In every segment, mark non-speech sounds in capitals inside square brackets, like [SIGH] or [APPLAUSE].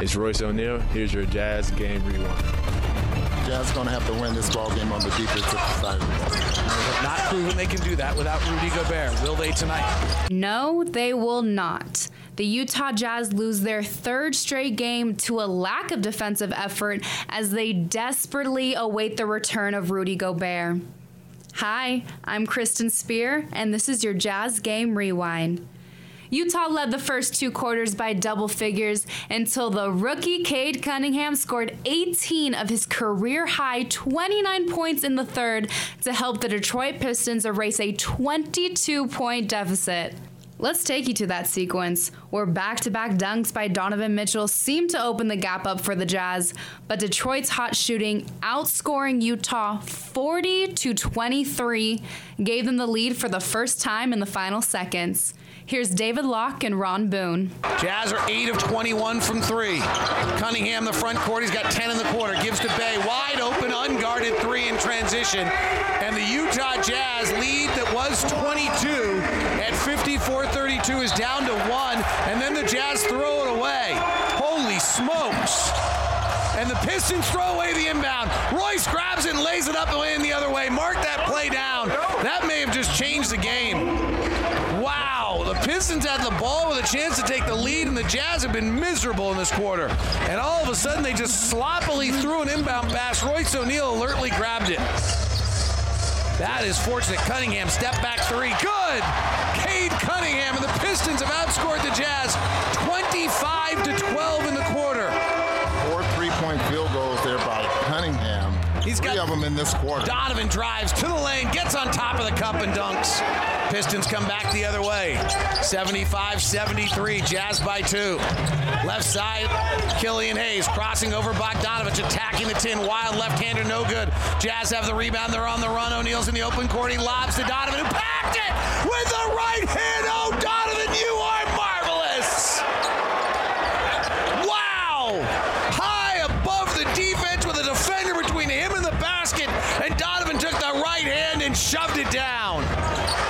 It's Royce O'Neal. Here's your Jazz game rewind. Jazz going to have to win this ball game on the defensive side. They have not proven they can do that without Rudy Gobert. Will they tonight? No, they will not. The Utah Jazz lose their third straight game to a lack of defensive effort as they desperately await the return of Rudy Gobert. Hi, I'm Kristen Spear, and this is your Jazz Game Rewind. Utah led the first two quarters by double figures until the rookie Cade Cunningham scored 18 of his career high 29 points in the third to help the Detroit Pistons erase a 22 point deficit. Let's take you to that sequence where back to back dunks by Donovan Mitchell seemed to open the gap up for the Jazz, but Detroit's hot shooting, outscoring Utah 40 to 23, gave them the lead for the first time in the final seconds. Here's David Locke and Ron Boone. Jazz are 8 of 21 from 3. Cunningham, the front court, he's got 10 in the quarter. Gives to Bey. wide open, unguarded 3 in transition. And the Utah Jazz lead that was 22 at 54-32 is down to 1. And then the Jazz throw it away. Holy smokes. And the Pistons throw away the inbound. Royce grabs it and lays it up and the other way. Mark that play down. That may have just changed the game. Pistons had the ball with a chance to take the lead, and the Jazz have been miserable in this quarter. And all of a sudden, they just sloppily threw an inbound pass. Royce O'Neal alertly grabbed it. That is fortunate. Cunningham, step back three. Good! Cade Cunningham, and the Pistons have outscored the Jazz 25 to 12 in the quarter. Four three-point field goals there by Cunningham. He's Three got of them in this quarter. Donovan drives to the lane, gets on top of the cup and dunks. Pistons come back the other way. 75-73, Jazz by two. Left side, Killian Hayes crossing over Bogdanovich, attacking the tin. Wild left-hander, no good. Jazz have the rebound. They're on the run. O'Neal's in the open court. He lobs to Donovan, who packed it with the right hand. Oh, Donovan, you are marvelous. Wow! High above the defense with a defender between him and the basket, and Donovan took the right hand and shoved it down.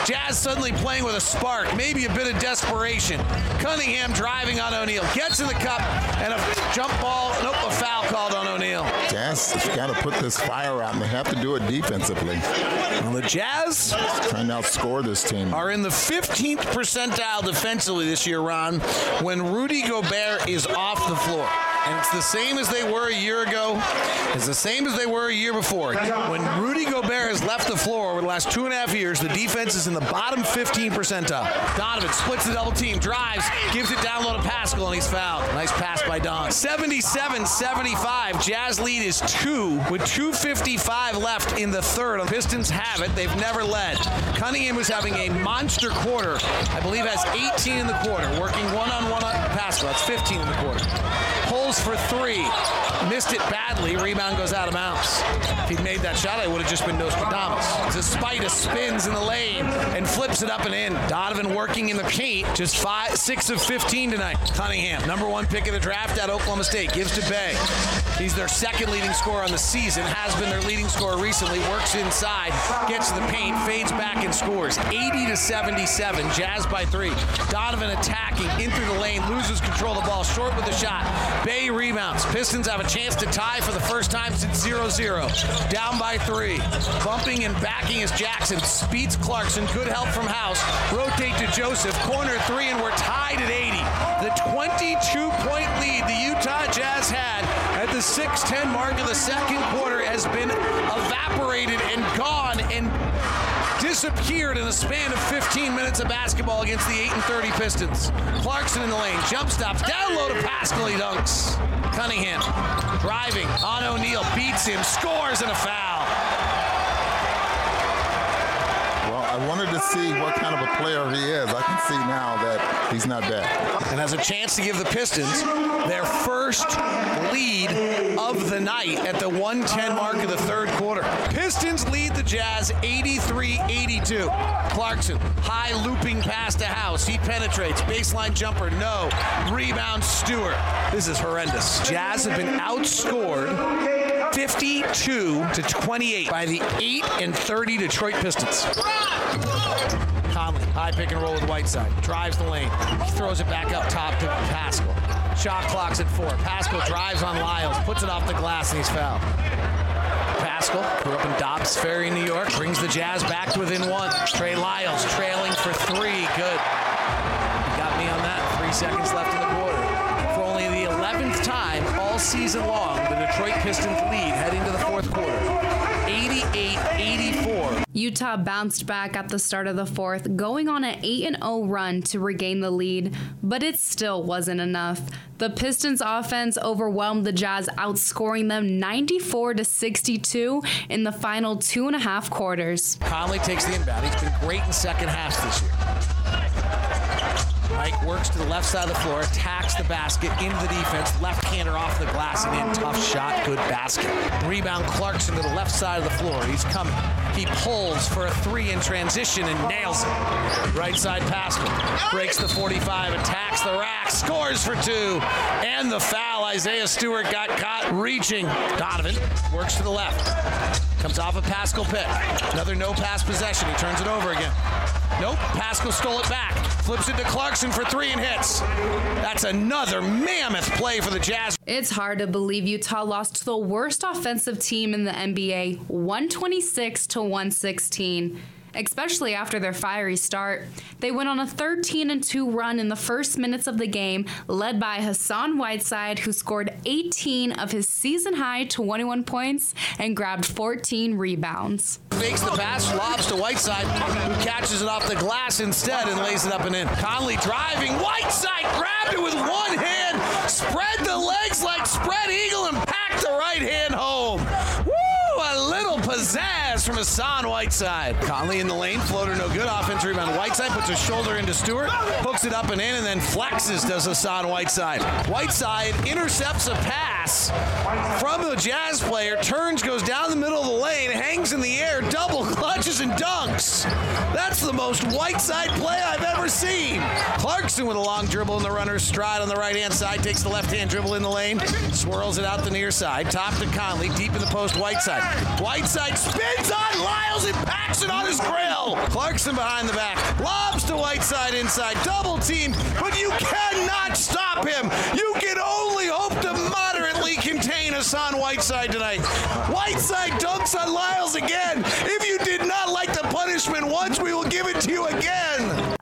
Jazz suddenly playing with a spark, maybe a bit of desperation. Cunningham driving on O'Neal, gets in the cup, and a jump ball, nope, a foul called on O'Neal. Jazz has got to put this fire out, and they have to do it defensively. Well, the Jazz Trying to outscore this team. are in the 15th percentile defensively this year, Ron, when Rudy Gobert is off the floor. And it's the same as they were a year ago. It's the same as they were a year before. When Rudy Gobert has left the floor over the last two and a half years, the defense is in the bottom 15 percentile. Donovan splits the double team, drives, gives it down low to Paschall, and he's fouled. Nice pass by Don. 77-75. Jazz lead is two with 2.55 left in the third. The Pistons have it. They've never led. Cunningham was having a monster quarter. I believe has 18 in the quarter, working one-on-one on Paschall. That's 15 in the quarter. Pulls for three. Missed it badly. Rebound goes out of bounds. If he'd made that shot, I would have just been Nostradamus. Despite a spins in the lane and flips it up and in. Donovan working in the paint. Just five, six of 15 tonight. Cunningham, number one pick of the draft at Oklahoma State, gives to Bey. He's their second leading scorer on the season. Has been their leading scorer recently. Works inside, gets to the paint, fades back and scores. 80 to 77. Jazz by three. Donovan attacking in through the lane, loses control of the ball, short with the shot. Bey rebounds. Pistons have a chance to tie for the first time since 0-0. Down by three. Bumping and backing is Jackson. Speeds Clarkson. Good help from House. Rotate to Joseph. Corner three, and we're tied at 80. The 22-point lead the Utah Jazz had at the 6-10 mark of the second quarter has been evaporated and gone disappeared in a span of 15 minutes of basketball against the 8 and 30 Pistons. Clarkson in the lane, jump stops, down low to Paschall, he dunks. Cunningham driving on O'Neal, beats him, scores and a foul. I wanted to see what kind of a player he is. I can see now that he's not bad. And has a chance to give the Pistons their first lead of the night at the 110 mark of the third quarter. Pistons lead the Jazz 83 82. Clarkson, high looping pass to House. He penetrates. Baseline jumper, no. Rebound, Stewart. This is horrendous. Jazz have been outscored 52 to 28 by the 8 and 30 Detroit Pistons. Conley, high pick and roll with Whiteside. Drives the lane. He throws it back up top to Paschall. Shot clock's at four. Paschall drives on Lyles, puts it off the glass, and he's fouled. Paschall, grew up in Dobbs Ferry, New York, brings the Jazz back to within one. Trey Lyles trailing for three. Good. You got me on that. Three seconds left in the quarter. For only the 11th time all season long, the Detroit Pistons lead heading to the fourth quarter. 88 84. Utah bounced back at the start of the fourth, going on an 8 0 run to regain the lead, but it still wasn't enough. The Pistons offense overwhelmed the Jazz, outscoring them 94 to 62 in the final two and a half quarters. Conley takes the inbound. He's been great in second halves this year. Works to the left side of the floor, attacks the basket into the defense, left hander off the glass and in. Tough shot, good basket. Rebound Clarkson to the left side of the floor. He's coming. He pulls for a three in transition and nails it. Right side Paschall breaks the 45, attacks the rack, scores for two, and the foul. Isaiah Stewart got caught reaching. Donovan works to the left. Comes off a Paschall pick. Another no pass possession. He turns it over again. Nope. Paschall stole it back. Flips it to Clarkson for three and hits. That's another mammoth play for the Jazz. It's hard to believe Utah lost to the worst offensive team in the NBA, 126 to 116 especially after their fiery start. They went on a 13 and 2 run in the first minutes of the game, led by Hassan Whiteside, who scored 18 of his season high 21 points and grabbed 14 rebounds. Fakes the pass, lobs to Whiteside, who catches it off the glass instead and lays it up and in. Conley driving, Whiteside grabbed it with one hand, spread the legs like spread eagle, and packed the right hand home. A little pizzazz from Hassan Whiteside. Conley in the lane, floater no good. Offense rebound. Whiteside puts his shoulder into Stewart, hooks it up and in, and then flexes does Hassan Whiteside. Whiteside intercepts a pass from the Jazz player, turns, goes down the middle of the lane, hangs in the air, double [LAUGHS] clutches and dunks. That's the most Whiteside play I've ever seen. Clarkson with a long dribble in the runner's stride on the right hand side, takes the left hand dribble in the lane, swirls it out the near side, top to Conley, deep in the post, Whiteside. Whiteside spins on Lyles and packs it on his grill. Clarkson behind the back, lobs to Whiteside inside, double team, but you cannot stop him. You can only hope to moderately contain Hassan Whiteside tonight. Whiteside dunks on Lyles again. If you did not like the punishment once, we will give it to you again.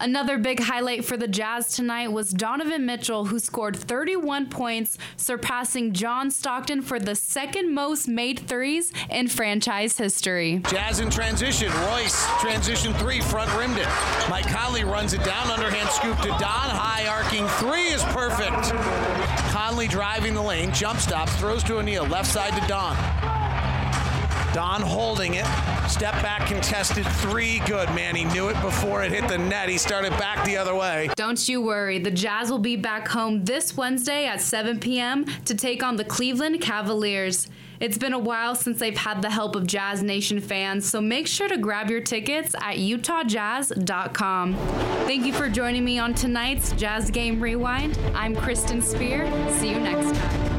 Another big highlight for the Jazz tonight was Donovan Mitchell, who scored 31 points, surpassing John Stockton for the second most made threes in franchise history. Jazz in transition. Royce, transition three, front rimmed it. Mike Conley runs it down, underhand scoop to Don. High arcing three is perfect. Conley driving the lane, jump stops, throws to O'Neal, left side to Don. Don holding it. Step back contested three. Good, man. He knew it before it hit the net. He started back the other way. Don't you worry. The Jazz will be back home this Wednesday at 7 p.m. to take on the Cleveland Cavaliers. It's been a while since they've had the help of Jazz Nation fans, so make sure to grab your tickets at utahjazz.com. Thank you for joining me on tonight's Jazz Game Rewind. I'm Kristen Spear. See you next time.